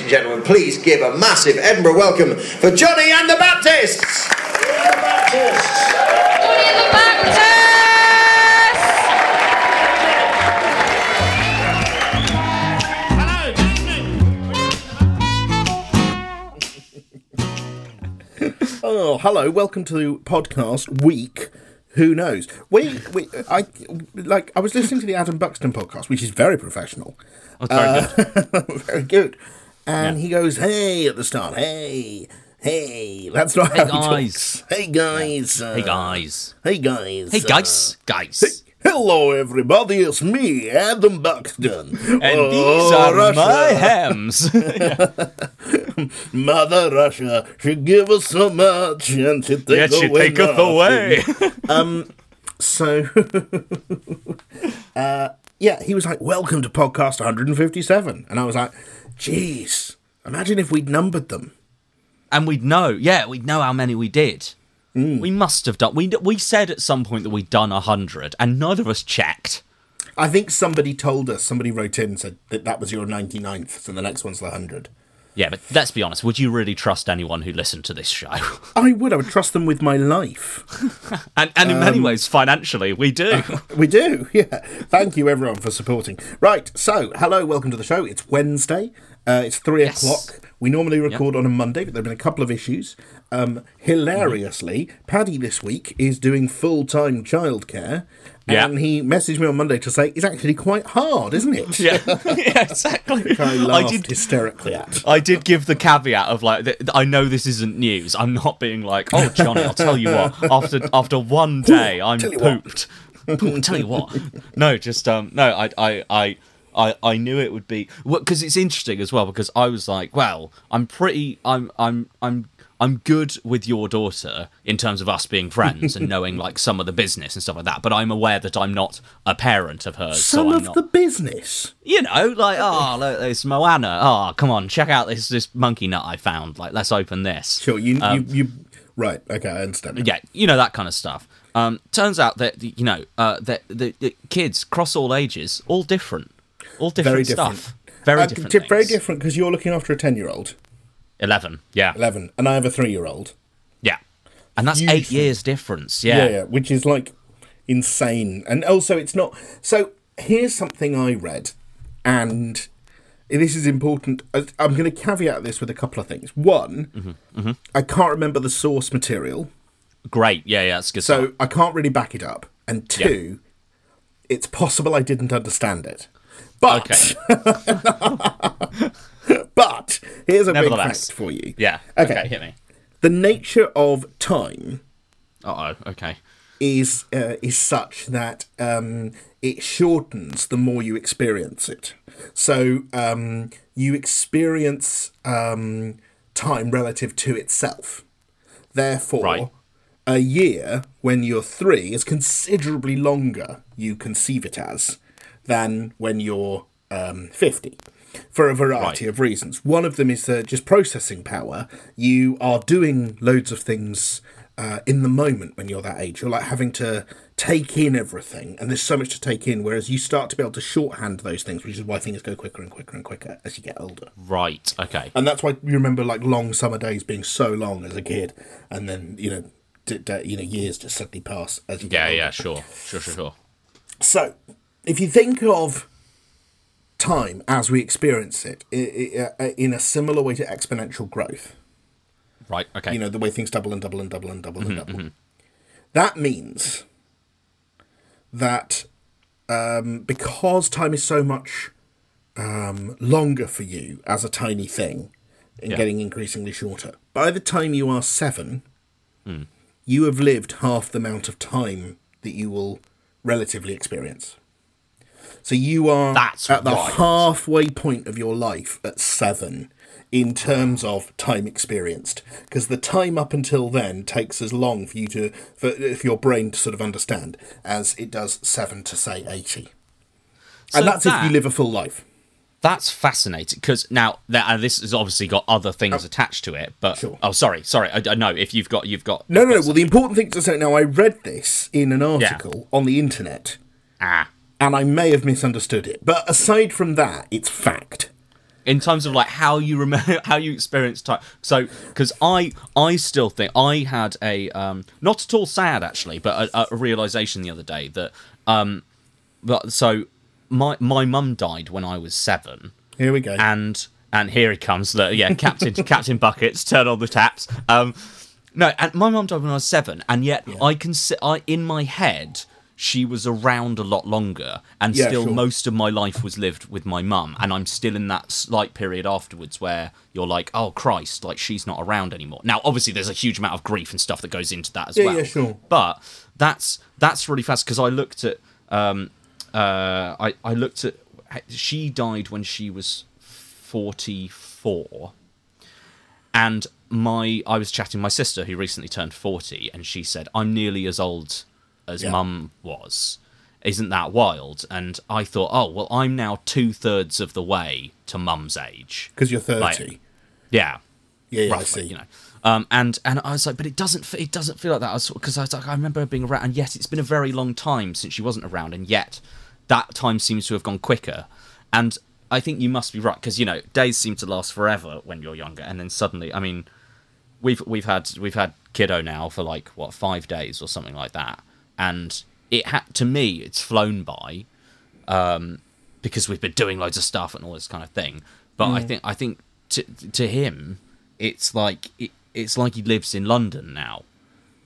ladies and gentlemen, please give a massive Edinburgh welcome for Jonny and the Baptists. Jonny and the Baptist! Oh, hello. Welcome to podcast week. Who knows? We, we, I like. I was listening to the Adam Buxton podcast, which is very professional, oh, That's uh, very good. very good. And he goes, "Hey," at the start. Hey, hey. That's not Hey, how he guys. talks. Hey guys. uh, Hey guys. Hey guys. Hey uh, guys. Guys. Hello, everybody. It's me, Adam Buxton. And Oh, these are Russia. my hams. Mother Russia, she give us so much, and she take she away taketh nothing. away. So, uh, yeah, he was like, "Welcome to podcast 157," and I was like, "Jeez, imagine if we'd numbered them." and we'd know, yeah, we'd know how many we did. Mm. We must have done. We we said at some point that we'd done a hundred, and neither of us checked. I think somebody told us, somebody wrote in and said that that was your 99th, so the next one's the 100. Yeah, but let's be honest. Would you really trust anyone who listened to this show? I would, I would trust them with my life. and and in Um, many ways, financially, we do. We do, yeah. Thank you, everyone, for supporting. Right, so hello, welcome to the show. It's Wednesday. Uh, it's three Yes. o'clock. We normally record on a Monday, but there have been a couple of issues. Um, hilariously, Paddy this week is doing full time childcare, Yeah. and he messaged me on Monday to say it's actually quite hard, isn't it? yeah, yeah, exactly. I laughed did. hysterically at. I did give the caveat of like, th- I know this isn't news. I'm not being like, oh, Jonny, I'll tell you what. After after one day, I'm Tell you what. pooped. Poop, tell you what. No, just um, no. I I I. I, I knew it would be because it's interesting as well because I was like, well, I'm pretty, I'm I'm I'm I'm good with your daughter in terms of us being friends and knowing like some of the business and stuff like that. But I'm aware that I'm not a parent of hers, Some so of not the business. you know, like, oh, look, it's Moana. Oh, come on, check out this this monkey nut I found. Like, let's open this. Sure, you, you, you. Right, okay, I understand. Um, Yeah, you know that kind of stuff. Um, turns out that you know uh, that the, the kids cross all ages, all different, all different Very stuff, different. very Uh, different. di- very different because you're looking after a 10 year old, Eleven, yeah, 11, and I have a 3 year old. yeah, and that's eight years difference. yeah, Yeah, yeah, which is like insane. And also, it's not. So here's something I read, and this is important. I'm going to caveat this with a couple of things. One, Mm-hmm, I can't remember the source material, great. Yeah, yeah, that's good. so stuff. I can't really back it up. And two, it's possible I didn't understand it. But, okay, but here's a big fact for you. yeah, Okay. okay, hit me. The nature of time Uh oh, okay, is uh, is such that um, it shortens the more you experience it. So um, you experience um, time relative to itself. Therefore, Right. a year when you're three is considerably longer. You conceive it as than when you're um, fifty. For a variety Right. of reasons. One of them is uh, just processing power. You are doing loads of things uh, in the moment when you're that age. You're like having to take in everything, and there's so much to take in. Whereas you start to be able to shorthand those things, which is why things go quicker and quicker and quicker as you get older. right, okay, And that's why you remember like long summer days being so long as a kid, and then you know, d- d- you know, years just suddenly pass as you get yeah, yeah, sure, sure, sure, sure. So, if you think of time as we experience it i- i- uh, uh, in a similar way to exponential growth, Right, okay, you know, the way things double and double and double and double and mm-hmm, double, mm-hmm. that means that um, because time is so much um, longer for you as a tiny thing and Yeah. getting increasingly shorter, by the time you are seven, mm. you have lived half the amount of time that you will relatively experience. So you are That's at the wild. halfway point of your life at seven in terms of time experienced because the time up until then takes as long for you to for, for your brain to sort of understand as it does seven to say 80 and So that's if you live a full life That's fascinating because now that and this has obviously got other things attached to it. But Sure. oh, sorry, sorry. I, I know if you've got you've got no no no well the important thing to say now i read this in an article on the internet ah and i may have misunderstood it. But aside from that it's fact. In terms of like how you remember how you experience time so because i i still think i had a um not at all sad actually but a, a realization the other day that um but so my my mum died when i was seven. Here we go. and and here he comes. The yeah captain captain buckets turn on the taps. Um no and my mum died when i was seven and yet i can see i in my head she was around a lot longer and Yeah, still sure. most of my life was lived with my mum and i'm still in that slight period afterwards where you're like oh christ like she's not around anymore now obviously there's a huge amount of grief and stuff that goes into that as Yeah, well yeah, sure. but that's that's really fast because i looked at um uh i i looked at she died when she was 44 and my i was chatting my sister who recently turned 40 and she said i'm nearly as old as Yeah. mum was isn't that wild and i thought oh well i'm now two-thirds of the way to mum's age Because you're 30. Like, yeah yeah, yeah, I roughly, see. you know. Um, and and I was like, but it doesn't it doesn't feel like that. Because I, was like, I remember her being around, and yet it's been a very long time since she wasn't around, and yet that time seems to have gone quicker. And I think you must be right because you know days seem to last forever when you're younger, and then suddenly, I mean, we've we've had we've had kiddo now for like what five days or something like that, and it had to me it's flown by um, because we've been doing loads of stuff and all this kind of thing. But I think I think to to him, it's like it, it's like he lives in London now,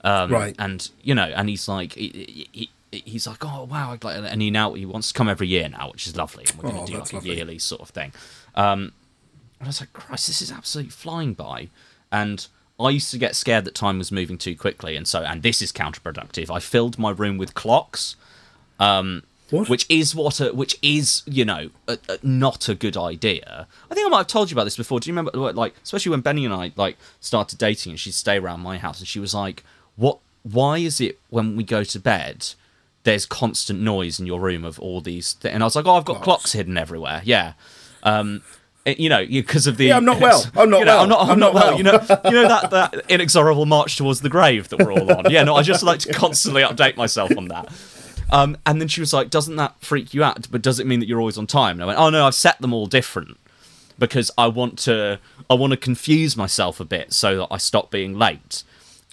um, Right. And you know, and he's like he, he, he's like oh wow, I'd like, and he now he wants to come every year now, which is lovely. And we're going Oh, to do that's like a yearly sort of thing. Um, and I was like, Christ, this is absolutely flying by. And I used to get scared that time was moving too quickly, and so and this is counterproductive. I filled my room with clocks What? which is what a, which is you know a, a, not a good idea. I think I might have told you about this before. Do you remember like especially when Benny and I like started dating and she'd stay around my house and she was like, "What? Why is it when we go to bed?" There's constant noise in your room of all these, th-? and I was like, "Oh, I've got Clocks. clocks hidden everywhere." Yeah, um, you know, because of the. Yeah, I'm not well. I'm not you know, well. I'm not. I'm, I'm not not well. well. You know, you know that that inexorable march towards the grave that we're all on. Yeah, no, I just like to constantly update myself on that. Um, and then she was like, "Doesn't that freak you out? But does it mean that you're always on time?" And I went, "Oh no, I've set them all different because I want to. I want to confuse myself a bit so that I stop being late."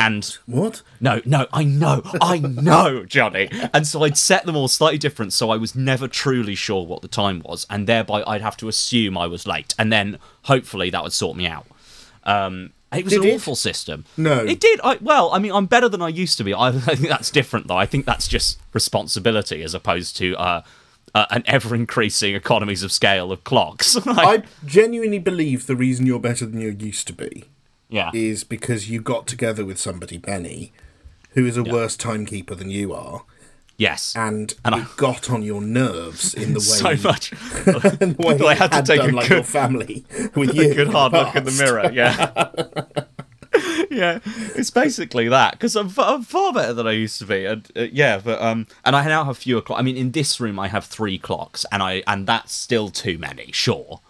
And What? no, no, I know, I know, Jonny. And so I'd set them all slightly different, so I was never truly sure what the time was, and thereby I'd have to assume I was late, and then hopefully that would sort me out. Um, it was Did an it? awful system. No. it did. I, well, I mean, I'm better than I used to be. I, I think that's different, though. I think that's just responsibility as opposed to uh, uh, an ever increasing economies of scale of clocks. Like, I genuinely believe the reason you're better than you used to be yeah, is because you got together with somebody, Benny, who is a worse timekeeper than you are, yes, and, And I- got on your nerves in the way so much. in the way I had to take done, a like good- your family with you. a good hard the look in the mirror. Yeah. yeah, it's basically that because I'm, I'm far better than I used to be, and uh, yeah, but um, and I now have fewer clocks. I mean, in this room, I have three clocks, and I and that's still too many, sure.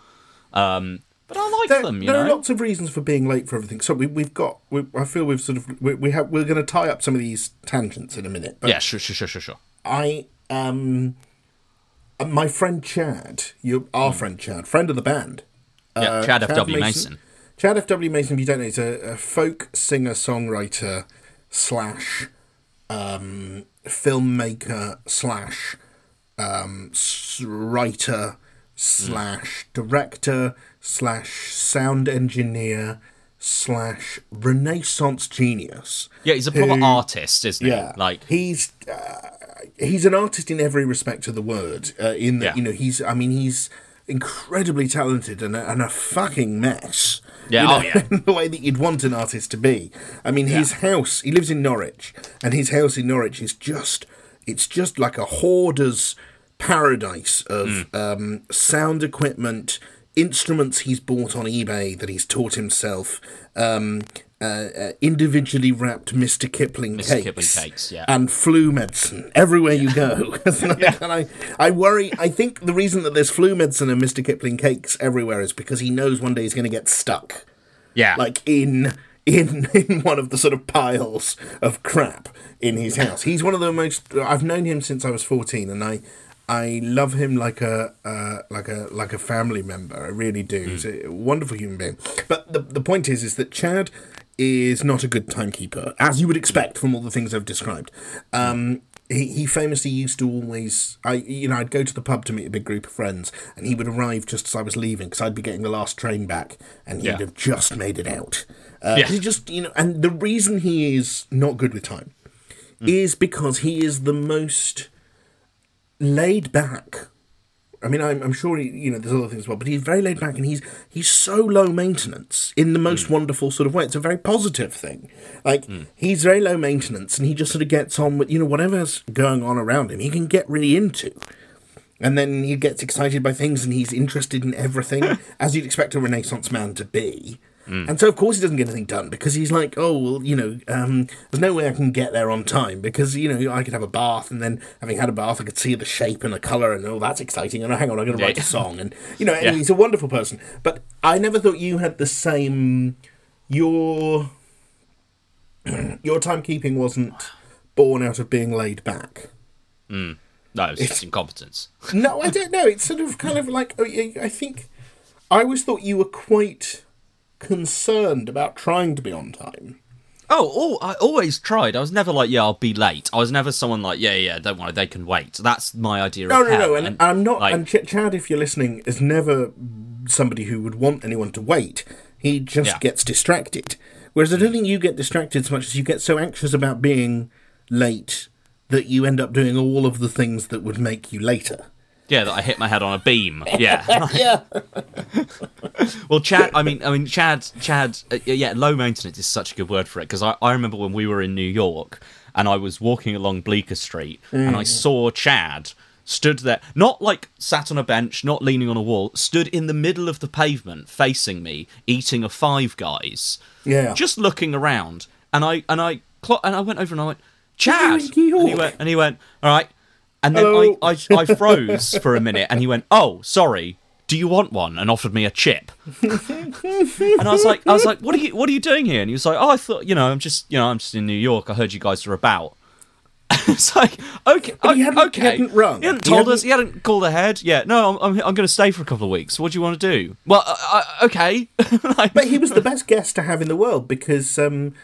Um, but I like There, them, you there know. are lots of reasons for being late for everything. So we, we've got. We, I feel we've sort of. We, we have. We're going to tie up some of these tangents in a minute. But yeah, sure, sure, sure, sure, sure. I um, uh, my friend Chad, you our friend Chad, friend of the band. Hmm. Yeah, uh, Chad F. W. Mason. Chad F. W. Mason, if you don't know, is a, a folk singer songwriter slash um, filmmaker slash um, writer slash director slash sound engineer slash Renaissance genius. Yeah, he's a proper who- artist, isn't Yeah, he? Like, he's uh, he's an artist in every respect of the word. Uh, in that Yeah. you know he's, I mean, he's incredibly talented and a, and a fucking mess. Yeah, you know, oh, yeah. the way that you'd want an artist to be. I mean, his house. He lives in Norwich, and his house in Norwich is just it's just like a hoarder's paradise of Hmm. um, sound equipment, instruments he's bought on eBay that he's taught himself. Um, uh, uh, individually wrapped Mr. Kipling Mr. cakes, Kipling cakes, yeah. and flu medicine everywhere you go. and I, I worry. I think the reason that there's flu medicine and Mr. Kipling cakes everywhere is because he knows one day he's going to get stuck, yeah, like in in in one of the sort of piles of crap in his house. He's one of the most. I've known him since I was fourteen, and I. I love him like a uh, like a like a family member. I really do. He's a wonderful human being. But the the point is, is that Chad is not a good timekeeper, as you would expect from all the things I've described. Um, he, he famously used to always I you know I'd go to the pub to meet a big group of friends and he would arrive just as I was leaving because I'd be getting the last train back and he'd Yeah. have just made it out. Uh, Yeah. He just you know and the reason he is not good with time is because he is the most laid back. I mean, I'm, I'm sure he, you know there's other things as well, but he's very laid back and he's he's so low maintenance in the most mm. wonderful sort of way. It's a very positive thing. Like mm. he's very low maintenance and he just sort of gets on with you know whatever's going on around him. He can get really into, and then he gets excited by things and he's interested in everything as you'd expect a Renaissance man to be. And so, of course, he doesn't get anything done because he's like, oh, well, you know, um, there's no way I can get there on time because, you know, I could have a bath and then having had a bath, I could see the shape and the colour and, oh, that's exciting. And oh, hang on, I'm going to Yeah. write a song. And, you know, anyway, he's a wonderful person. But I never thought you had the same. Your. Your timekeeping wasn't born out of being laid back. No, it's just incompetence. No, I don't know. It's sort of kind of like I think I always thought you were quite concerned about trying to be on time. Oh, oh, I always tried. I was never like, yeah, I'll be late. I was never someone like, yeah, yeah, don't worry, they can wait. That's my idea No, of no, no, and, I'm not. like, and Ch- Chad, if you're listening, is never somebody who would want anyone to wait. He just Yeah. gets distracted. Whereas I don't think you get distracted so much as you get so anxious about being late that you end up doing all of the things that would make you later. Yeah, that I hit my head on a beam. Yeah. Yeah. Well, Chad. I mean, I mean, Chad. Chad. Uh, yeah, low maintenance is such a good word for it because I, I remember when we were in New York and I was walking along Bleecker Street and I saw Chad stood there, not like sat on a bench, not leaning on a wall, stood in the middle of the pavement facing me, eating a Five Guys, Yeah. just looking around. And I and I clo- and I went over and I went, Chad, and he went and he went, all right. And then Hello? I, I, I froze for a minute, and he went, "Oh, sorry. Do you want one?" and offered me a chip. and I was like, "I was like, what are you, what are you doing here?" And he was like, "Oh, I thought, you know, I'm just, you know, I'm just in New York. I heard you guys are about." it's like, okay, But he hadn't- he okay. hadn't rung. He hadn't He told hadn't- us. He hadn't called ahead. Yeah, no, I'm, I'm, I'm going to stay for a couple of weeks. What do you want to do? Well, uh, uh, okay. Like- But he was the best guest to have in the world because, um,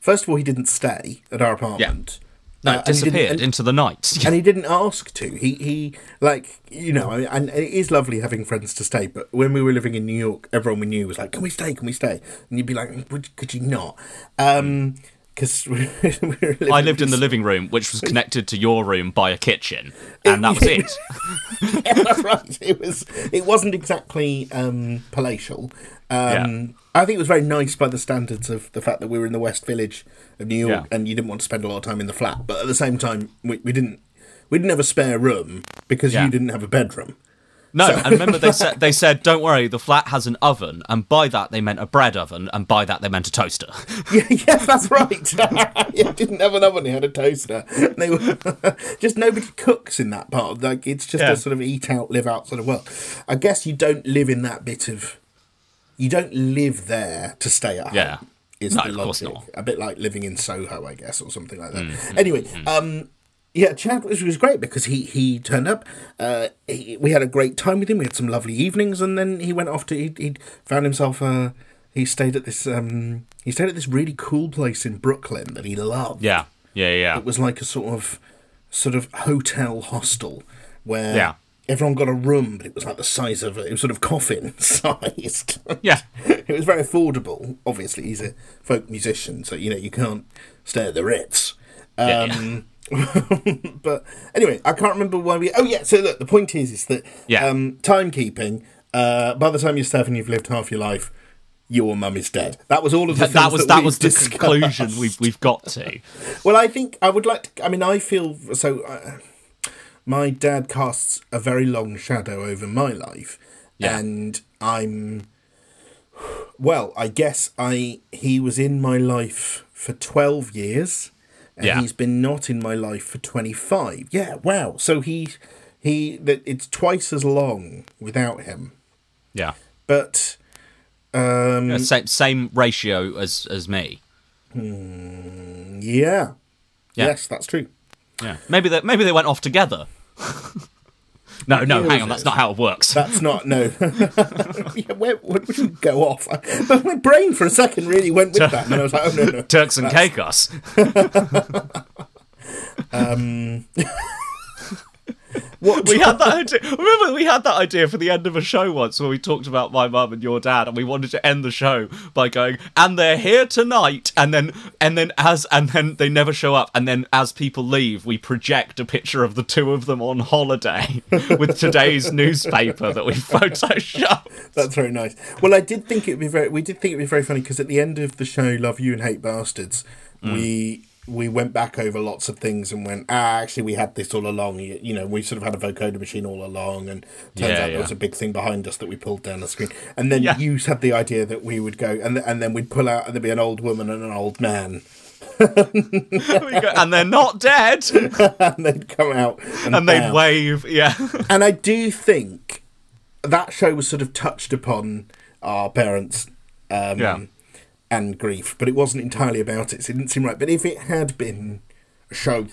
first of all, he didn't stay at our apartment. No, Uh, it and he didn't- disappeared and- into the night. and he didn't ask to. He he like you know, and it is lovely having friends to stay. But when we were living in New York, everyone we knew was like, "Can we stay? Can we stay?" And you'd be like, "Could you not?" Because we were living I lived in the living room, which was connected to your room by a kitchen, and that was it. yeah, that's right. It was. It wasn't exactly um, palatial. Um, I think it was very nice by the standards of the fact that we were in the West Village of New York, Yeah. and you didn't want to spend a lot of time in the flat. But at the same time, we, we didn't. We didn't have a spare room because Yeah. you didn't have a bedroom. No, and remember they said they said, "Don't worry, the flat has an oven," and by that they meant a bread oven, and by that they meant a toaster. Yeah, yeah, that's right. yeah, didn't have an oven; he had a toaster. They were just nobody cooks in that part. Like it's just Yeah. a sort of eat out, live out sort of world. I guess you don't live in that bit of. You don't live there to stay at home. Yeah. is No, the of course logic. not. A bit like living in Soho, I guess, or something like that. Anyway, um, yeah, Chad was, was great because he he turned up. Uh, he, we had a great time with him. We had some lovely evenings, and then he went off to. He he found himself. Uh, he stayed at this. Um, he stayed at this really cool place in Brooklyn that he loved. Yeah, yeah, yeah. It was like a sort of sort of hotel hostel where Yeah. Everyone got a room, but it was like the size of a, it was sort of coffin sized. Yeah. it was very affordable. Obviously, he's a folk musician, so you know you can't stay at the Ritz. Yeah, yeah. Um, but anyway, I can't remember why we. Oh yeah, so look, the point is, is that Yeah. um, timekeeping. Uh, by the time you're seven, you've lived half your life. Your mum is dead. That was all of the That, that was that that was the discussed. conclusion we've we've got to. Well, I think I would like to. I mean, I feel so. Uh, my dad casts a very long shadow over my life, Yeah. and I'm. Well, I guess I he was in my life for twelve years, and Yeah. he's been not in my life for twenty five. Yeah, wow. So he he that it's twice as long without him, Yeah, but. Um, Yeah, same same ratio as as me. yeah. Yeah. Yes, that's true. Yeah, maybe they maybe they went off together. No, no, hang on, that's not how it works. That's not no. yeah, where, where would you go off? But my brain for a second really went with that, and I was like, oh no, no. Turks and Caicos. Um, What? We had that idea. Remember, we had that idea for the end of a show once where we talked about my mum and your dad, and we wanted to end the show by going, "And they're here tonight," and then, and then as, and then they never show up, and then as people leave, we project a picture of the two of them on holiday with today's newspaper that we photoshopped. That's very nice. Well, I did think it'd be very. We did think it'd be very funny because at the end of the show, "Love You and Hate Bastards," mm. we we went back over lots of things and went, ah, actually, we had this all along. You, know, we sort of had a vocoder machine all along, and turns Yeah, out there was a big thing behind us that we pulled down the screen. And then Yeah. you had the idea that we would go, and and then we'd pull out, and there'd be an old woman and an old man, go, and they're not dead, and they'd come out and, and they'd wave. Yeah, And I do think that show was sort of touched upon our parents um, Yeah. And grief, but it wasn't entirely about it. So it didn't seem right. But if it had been a show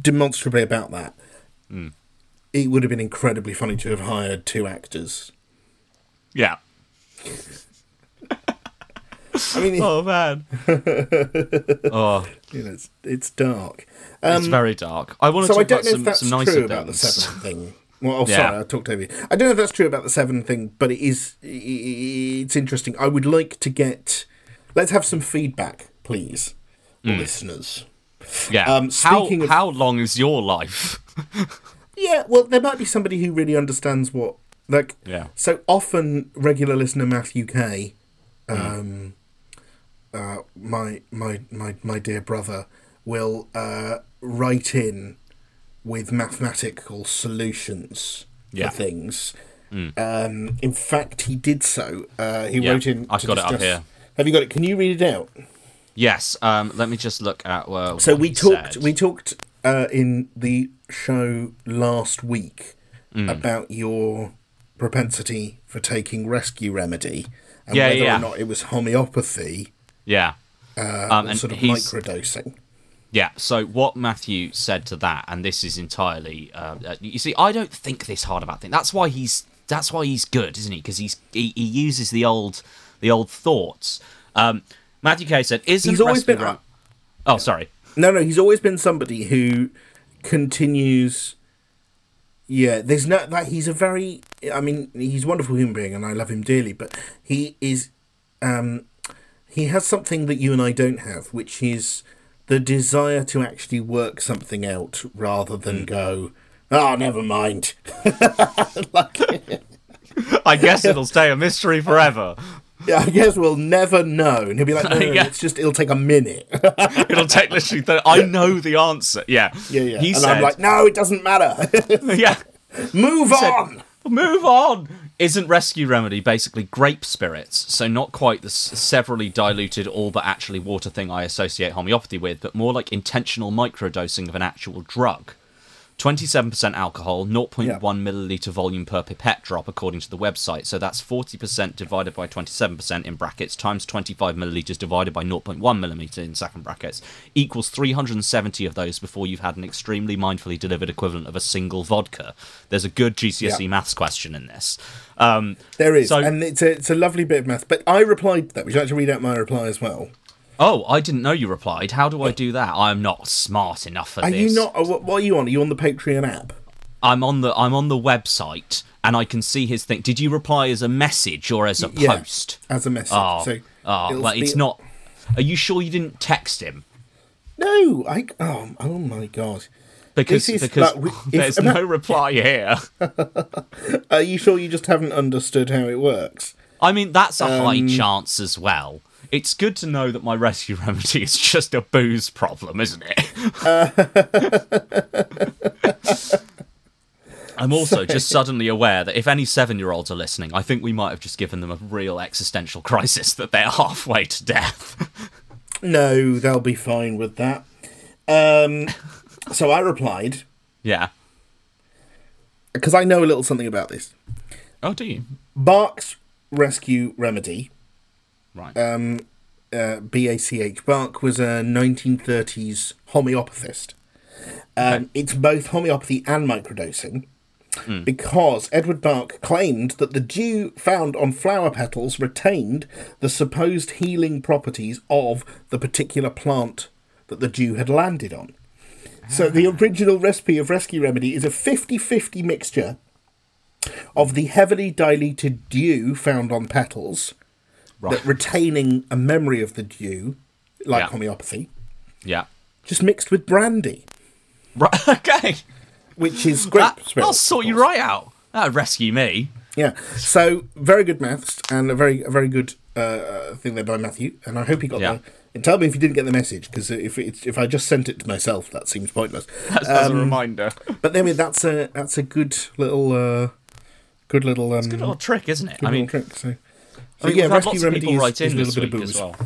demonstrably about that, Hmm. it would have been incredibly funny to have hired two actors. yeah. I mean, Oh man. oh, you know, it's, it's dark. it's very dark. I want to Um, So I talk don't about know some, if that's some nicer true about the things. seven thing. Well, oh, Yeah. sorry, I talked over you. I don't know if that's true about the seven thing, but it is. i- i- It's interesting. I would like to get. Let's have some feedback, please, Hmm. listeners. Yeah. Um, speaking how of- how long is your life? Yeah, well, there might be somebody who really understands what. Like, Yeah. so often, regular listener Matthew K, Hmm. um, uh, my my my my dear brother, will uh, write in with mathematical solutions Yeah. For things. Um, in fact, he did so. Uh, he Yeah, wrote in. I've got it up here. Have you got it? Can you read it out? Yes. Um. Let me just look at. Uh, So we talked. said. We talked uh, in the show last week Hmm. about your propensity for taking rescue remedy and Yeah, whether yeah. or not it was homeopathy Yeah. uh, Um, and sort of microdosing. Yeah. So what Matthew said to that, and this is entirely. Uh, uh, you see, I don't think this hard about things. That's why he's. That's why he's good, isn't he? Because he's he, he uses the old the old thoughts. Um, Matthew K said, "Isn't He's always been- rem- Oh, sorry. No, no, he's always been somebody who continues. Yeah, there's no that he's a very. I mean, he's a wonderful human being, and I love him dearly. But he is, um, he has something that you and I don't have, which is the desire to actually work something out rather than go. Oh, never mind. like, I guess it'll stay a mystery forever. Yeah, I guess we'll never know. And he'll be like, no, no, no, Yeah. it's just it'll take a minute. It'll take literally. Th- I know the answer. Yeah. yeah, yeah. He and said. I'm like, no, it doesn't matter. yeah. Move said- on. Move on. Isn't rescue remedy basically grape spirits? So not quite the s- severally diluted, all but actually water thing I associate homeopathy with, but more like intentional microdosing of an actual drug. 27% alcohol, 0.1 Yeah. milliliter volume per pipette drop, according to the website. So that's 40% divided by 27% in brackets times 25 milliliters divided by 0.1 milliliter in second brackets equals 370 of those before you've had an extremely mindfully delivered equivalent of a single vodka. There's a good GCSE Yeah. Maths question in this. Um, There is, So- and it's a it's a lovely bit of math. But I replied to that. Would you like to read out my reply as well? Oh, I didn't know you replied. How do I do that? I am not smart enough for Are this. Are you not? uh, What, what are you on? Are you on the Patreon app? I'm on the I'm on the website and I can see his thing. Did you reply as a message or as a Yeah. post? As a message. Oh, so oh it'll it's not. Are you sure you didn't text him? No, I. Oh, oh my god. Because is because we- there's ima- no reply here. Are you sure you just haven't understood how it works? I mean, that's a high Um, chance as well. It's good to know that my rescue remedy is just a booze problem, isn't it? I'm also just suddenly aware that if any seven year olds are listening, I think we might have just given them a real existential crisis that they're halfway to death. No, they'll be fine with that. Um, so I replied yeah. because I know a little something about this. Oh, do you? Bach's rescue remedy Right. uh, BACH. Bark was a 1930s homeopathist. Um, It's both homeopathy and microdosing. because Edward Bach claimed that the dew found on flower petals retained the supposed healing properties of the particular plant that the dew had landed on. So the original recipe of Rescue Remedy is a 50-50 mixture of the heavily diluted dew found on petals, that retaining a memory of the dew, like Yeah. homeopathy, Yeah. just mixed with brandy, Right. Okay. which is great. That, spirits, I'll sort you right out. That'd rescue me. Yeah. So very good maths and a very a very good uh, uh, thing there by Matthew. And I hope he got Yeah. the. And tell me if you didn't get the message because if it's, if I just sent it to myself, that seems pointless. That's as a reminder. But anyway, that's a that's a good little uh, good little um, Good little trick, isn't it? good I mean, trick. So, so I mean, yeah, we've had rescue lots of remedy people is, write is in a this little bit of week booze. as well.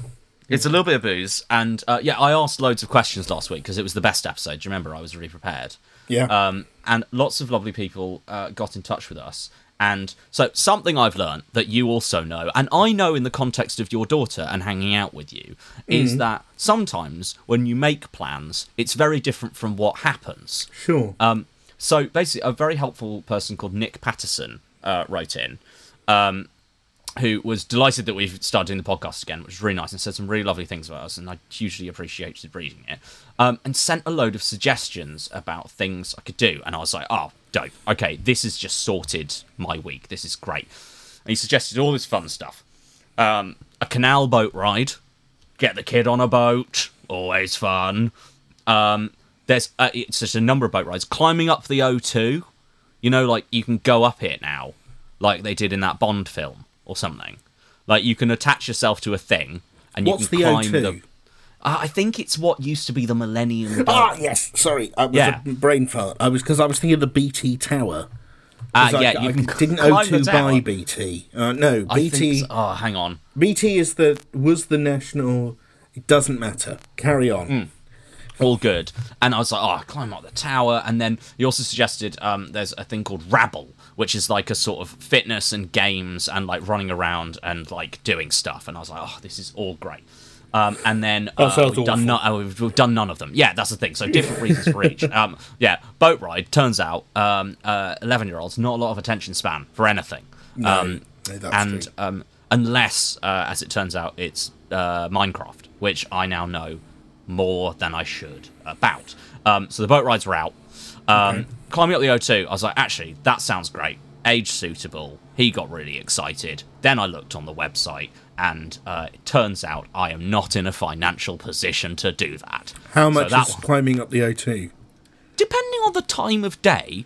It's a little bit of booze, and uh, yeah, I asked loads of questions last week because it was the best episode. Do you remember? I was really prepared. Yeah. Um, and lots of lovely people uh, got in touch with us. And so, something I've learned that you also know, and I know in the context of your daughter and hanging out with you, is that sometimes when you make plans, it's very different from what happens. Sure. Um, so basically, a very helpful person called Nick Patterson uh, wrote in, um, who was delighted that we've started doing the podcast again, which was really nice, and said some really lovely things about us, and I hugely appreciated reading it. Um, and sent a load of suggestions about things I could do, and I was like, oh, dope. Okay, this has just sorted my week. This is great. And he suggested all this fun stuff. Um, a canal boat ride, get the kid on a boat, always fun. Um, there's uh, it's just a number of boat rides. Climbing up the O2, you know, like you can go up it now, like they did in that Bond film or something. Like you can attach yourself to a thing and you What's can the climb O2? the. Uh, I think it's what used to be the Millennium. Ah, yes. Sorry, I was Yeah. a brain fart. I was because I was thinking of the BT Tower. Ah, I- yeah, I, you can didn't climb the O2 buy BT. Uh, no, I BT. so. Oh, hang on. BT is the was the national. It doesn't matter. Carry on. Hmm. all good. And I was like, oh, climb up the tower. And then you also suggested um, there's a thing called Rabble, which is like a sort of fitness and games and like running around and like doing stuff. And I was like, oh, this is all great. Um, and then uh, we've, done no- uh, we've, we've done none of them. Yeah, that's the thing. So different reasons for each. Um, yeah, boat ride. Turns out, um, uh, eleven-year-olds not a lot of attention span for anything. No, um, no, and um, unless, uh, as it turns out, it's uh, Minecraft, which I now know more than I should about. Um, so the boat rides were out. Um, Climbing up the O2, I was like, actually, that sounds great. Age suitable. He got really excited. Then I looked on the website, and uh, it turns out I am not in a financial position to do that. How So much that is climbing up the O2? depending on the time of day,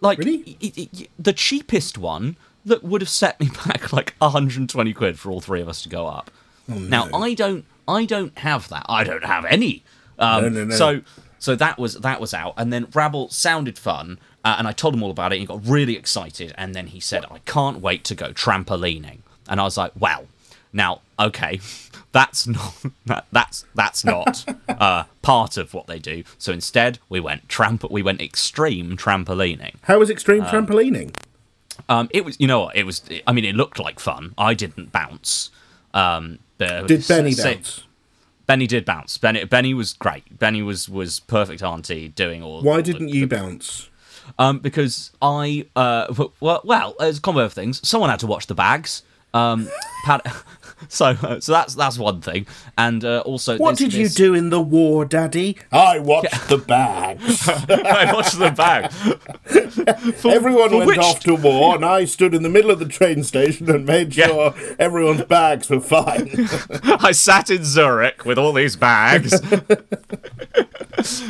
like Really? y- y- y- the cheapest one that would have set me back like 120 quid for all three of us to go up. Now I don't, I don't have that. I don't have any. Um, No, no, no. So, so that was that was out, and then Rabble sounded fun, uh, and I told him all about it. and He got really excited, and then he said, "I can't wait to go trampolining," and I was like, "Well, now, okay." That's not that, that's that's not uh, part of what they do. So instead, we went tramp we went extreme trampolining. How was extreme trampolining? Um, it was, you know what? It was. I mean, it looked like fun. I didn't bounce. Um, but Did Benny say- bounce? Benny did bounce. Benny, Benny was great. Benny was was perfect auntie doing all. Why all didn't the- you the- bounce? Um, because I uh, well, well, there's a combo of things. Someone had to watch the bags. Um, Pat, so uh, so that's that's one thing, and uh, also What there's did you this- do in the war, Daddy? I watched the bags. I watched the bag. Everyone for went which- off to war, and I stood in the middle of the train station and made Yeah. sure everyone's bags were fine. I sat in Zurich with all these bags.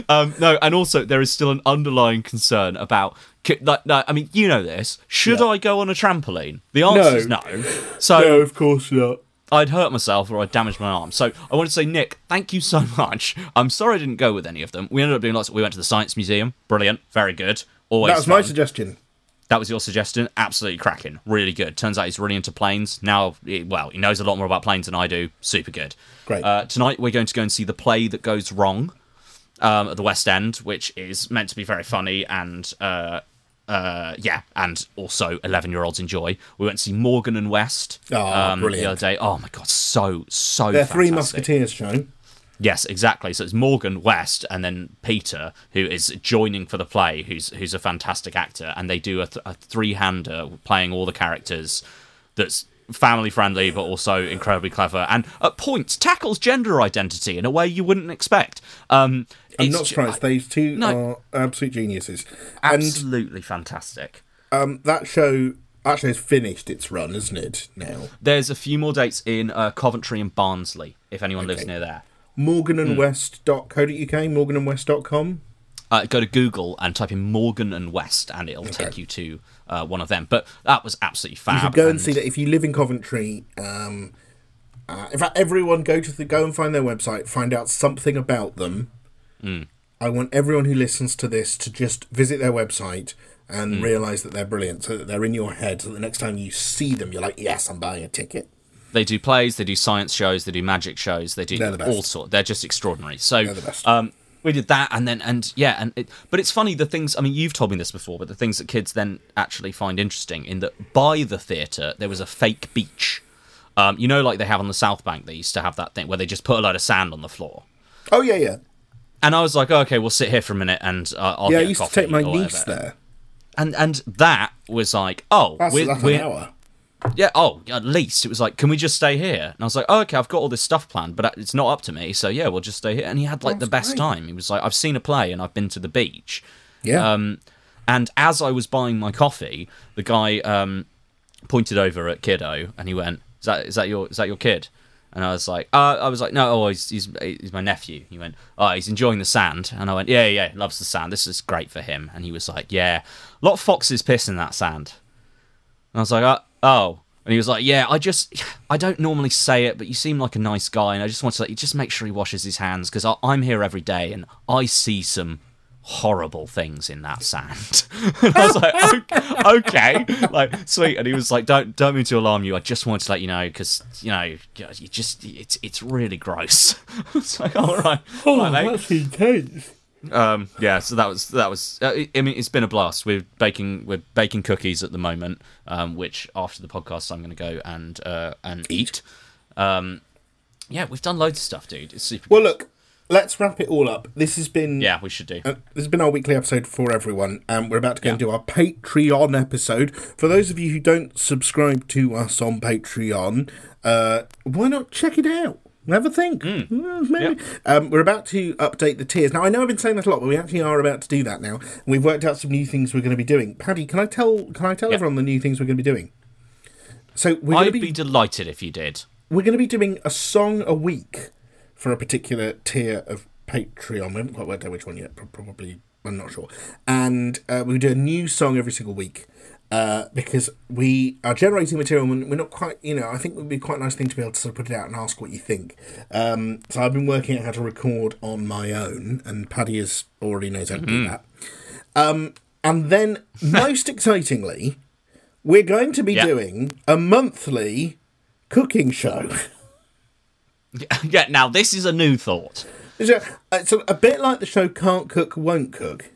um, no, and also there is still an underlying concern about. Like, no, I mean, you know this. Should Yeah. I go on a trampoline? The answer is No. no. So no, of course not. I'd hurt myself or I'd damage my arm. So I want to say, Nick, thank you so much. I'm sorry I didn't go with any of them. We ended up doing lots. We went to the Science Museum. Brilliant. Very good. Always That was my suggestion. That was your suggestion. Absolutely cracking. Really good. Turns out he's really into planes. Now, well, he knows a lot more about planes than I do. Super good. Great. Uh, tonight, we're going to go and see The Play That Goes Wrong um, at the West End, which is meant to be very funny and. Uh, uh, yeah, and also eleven-year-olds enjoy. We went to see Morgan and West Oh, um, the other day. Oh my god, so so They're Three. Musketeers show. Yes, exactly. So it's Morgan West and then Peter, who is joining for the play, who's who's a fantastic actor, and they do a, th- a three-hander playing all the characters. That's family friendly, but also incredibly clever, and at points tackles gender identity in a way you wouldn't expect. Um, I'm not ju- surprised. These two No. are absolute geniuses. And absolutely fantastic. um, that show actually has finished its run, isn't it? Now, There's a few more dates in uh, Coventry and Barnsley, if anyone lives near there. morganandwest.co.uk, morganandwest.com. uh, go to Google and type in Morgan and West, and it'll take you to uh, one of them. But that was absolutely fab. You should go and see that if you live in Coventry. Um, uh, in fact, everyone go to the go and find their website, find out something about them. Mm. I want everyone who listens to this to just visit their website and Mm. realize that they're brilliant, so that they're in your head. So that the next time you see them, you're like, "Yes, I'm buying a ticket." They do plays, they do science shows, they do magic shows, they do the all sorts. They're just extraordinary. So the. Um, we did that, and then and yeah, and it, but it's funny the things. I mean, you've told me this before, but the things that kids then actually find interesting in that by the theatre there was a fake beach. Um, you know, like they have on the South Bank, they used to have that thing where they just put a load of sand on the floor. Oh yeah, yeah, And I was like, okay, we'll sit here for a minute, and uh, I'll yeah. I get a used to take my niece whatever. there. and and that was like, oh, That's, we're, that's we're, an hour. Yeah, oh, at least it was like, can we just stay here? And I was like, oh, okay, I've got all this stuff planned, but it's not up to me, so yeah, we'll just stay here. And he had like the best great. time. He was like, I've seen a play and I've been to the beach. Yeah. Um, and as I was buying my coffee, the guy um, pointed over at Kiddo and he went, "Is that is that your is that your kid?" And I was like, uh, I was like, no, oh, he's, he's he's my nephew. He went, oh, he's enjoying the sand, and I went, yeah, yeah, loves the sand. This is great for him. And he was like, yeah, a lot of foxes piss in that sand. And I was like, uh, oh. And he was like, yeah, I just, I don't normally say it, but you seem like a nice guy, and I just want to let you just make sure he washes his hands because I'm here every day and I see some horrible things in that sand. and I was like, okay, okay, like sweet. And he was like, don't, don't mean to alarm you. I just wanted to let you know because you know, you just, it's, it's really gross. it's like, all right, oh, all right, mate. Oh, that's intense. Um, yeah, so that was that was. Uh, I mean, it's been a blast. We're baking we're baking cookies at the moment, um, which after the podcast I'm going to go and uh, and eat. Um, yeah, we've done loads of stuff, dude. It's super. Well, good. look, let's wrap it all up. This has been yeah, we should do. Uh, this has been our weekly episode for everyone. and we're about to go Yeah. into our Patreon episode. For those of you who don't subscribe to us on Patreon, uh, why not check it out? Have a think. Mm, maybe. Um, we're about to update the tiers. Now, I know I've been saying that a lot, but we actually are about to do that now. We've worked out some new things we're going to be doing. Paddy, can I tell? Can I tell Yeah. everyone the new things we're going to be doing? So we're I'd be... be delighted if you did. we're going to be doing a song a week for a particular tier of Patreon. We haven't quite worked out which one yet. Probably, I'm not sure. And uh, we do a new song every single week uh, because we are generating material. And we're not quite, you know. I think it would be quite a nice thing to be able to sort of put it out and ask what you think. Um, so I've been working out how to record on my own, and Paddy has already knows how to do that. Um, and then, most excitingly, we're going to be Yeah. doing a monthly cooking show. yeah. Now this is a new thought, It's a, it's a, a bit like the show Can't Cook, Won't Cook.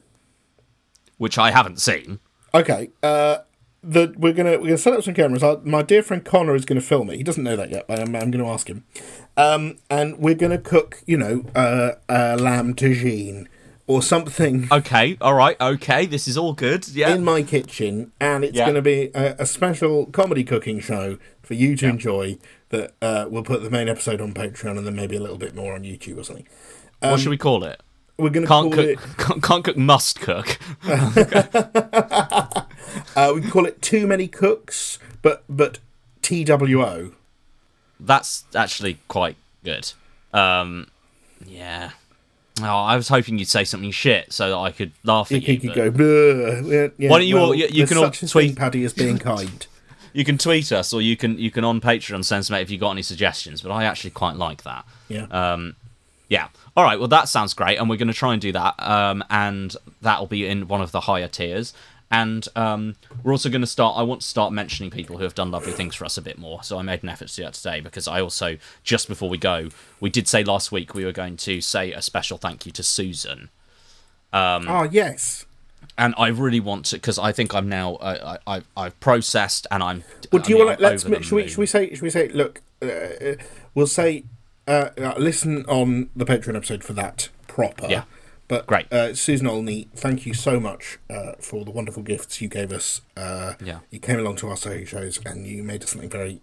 which I haven't seen. Okay, uh, the, we're gonna we're gonna set up some cameras. Our, my dear friend Connor is gonna film it. He doesn't know that yet, but I'm, I'm gonna ask him. Um, and we're gonna cook, you know, uh, uh, lamb tagine or something Okay, all right, okay. This is all good. Yeah. in my kitchen, and it's Yeah. gonna be a, a special comedy cooking show for you to enjoy. That uh, we'll put the main episode on Patreon, and then maybe a little bit more on YouTube or something. what should we call it? We're gonna Can't call cook. it. Can't, can't cook. Must cook. Uh, we can call it Too Many Cooks, but but TWO. That's actually quite good. Um, yeah. Oh, I was hoping you'd say something shit so that I could laugh You at you. You could go. "Bleh." Yeah, Why don't you all- you- you can all tweet- Paddy, as being kind. You can tweet us, or you can you can on Patreon send some if you got any suggestions. But I actually quite like that. Yeah. Um, yeah. All right. Well, that sounds great, and we're going to try and do that. Um, and that'll be in one of the higher tiers. And um, we're also going to start. I want to start mentioning people who have done lovely things for us a bit more. So I made an effort to do that today because I also just before we go, we did say last week we were going to say a special thank you to Susan. Um, Ah, yes. and I really want to because I think I'm now uh, I, I I've processed and I'm. Well, do I you want? Let's. Should we, should we say? Should we say? Look, uh, we'll say uh, uh, listen on the Patreon episode for that proper. Yeah. But Great. uh, Susan Olney, thank you so much uh, for the wonderful gifts you gave us. Uh, Yeah. You came along to our shows and you made us something very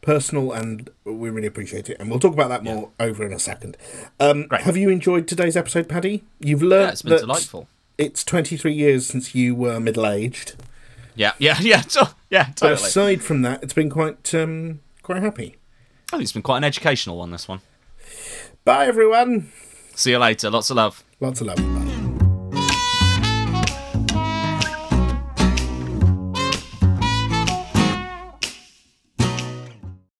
personal, and we really appreciate it. And we'll talk about that more over in a second. Um, Great. Have you enjoyed today's episode, Paddy? You've learned Yeah, it's been that delightful. it's 23 years since you were middle aged. Yeah, yeah, yeah, to- yeah, But aside from that, it's been quite um, quite happy. I think it's been quite an educational one. This one. Bye, everyone. See you later. Lots of love. Lots of love.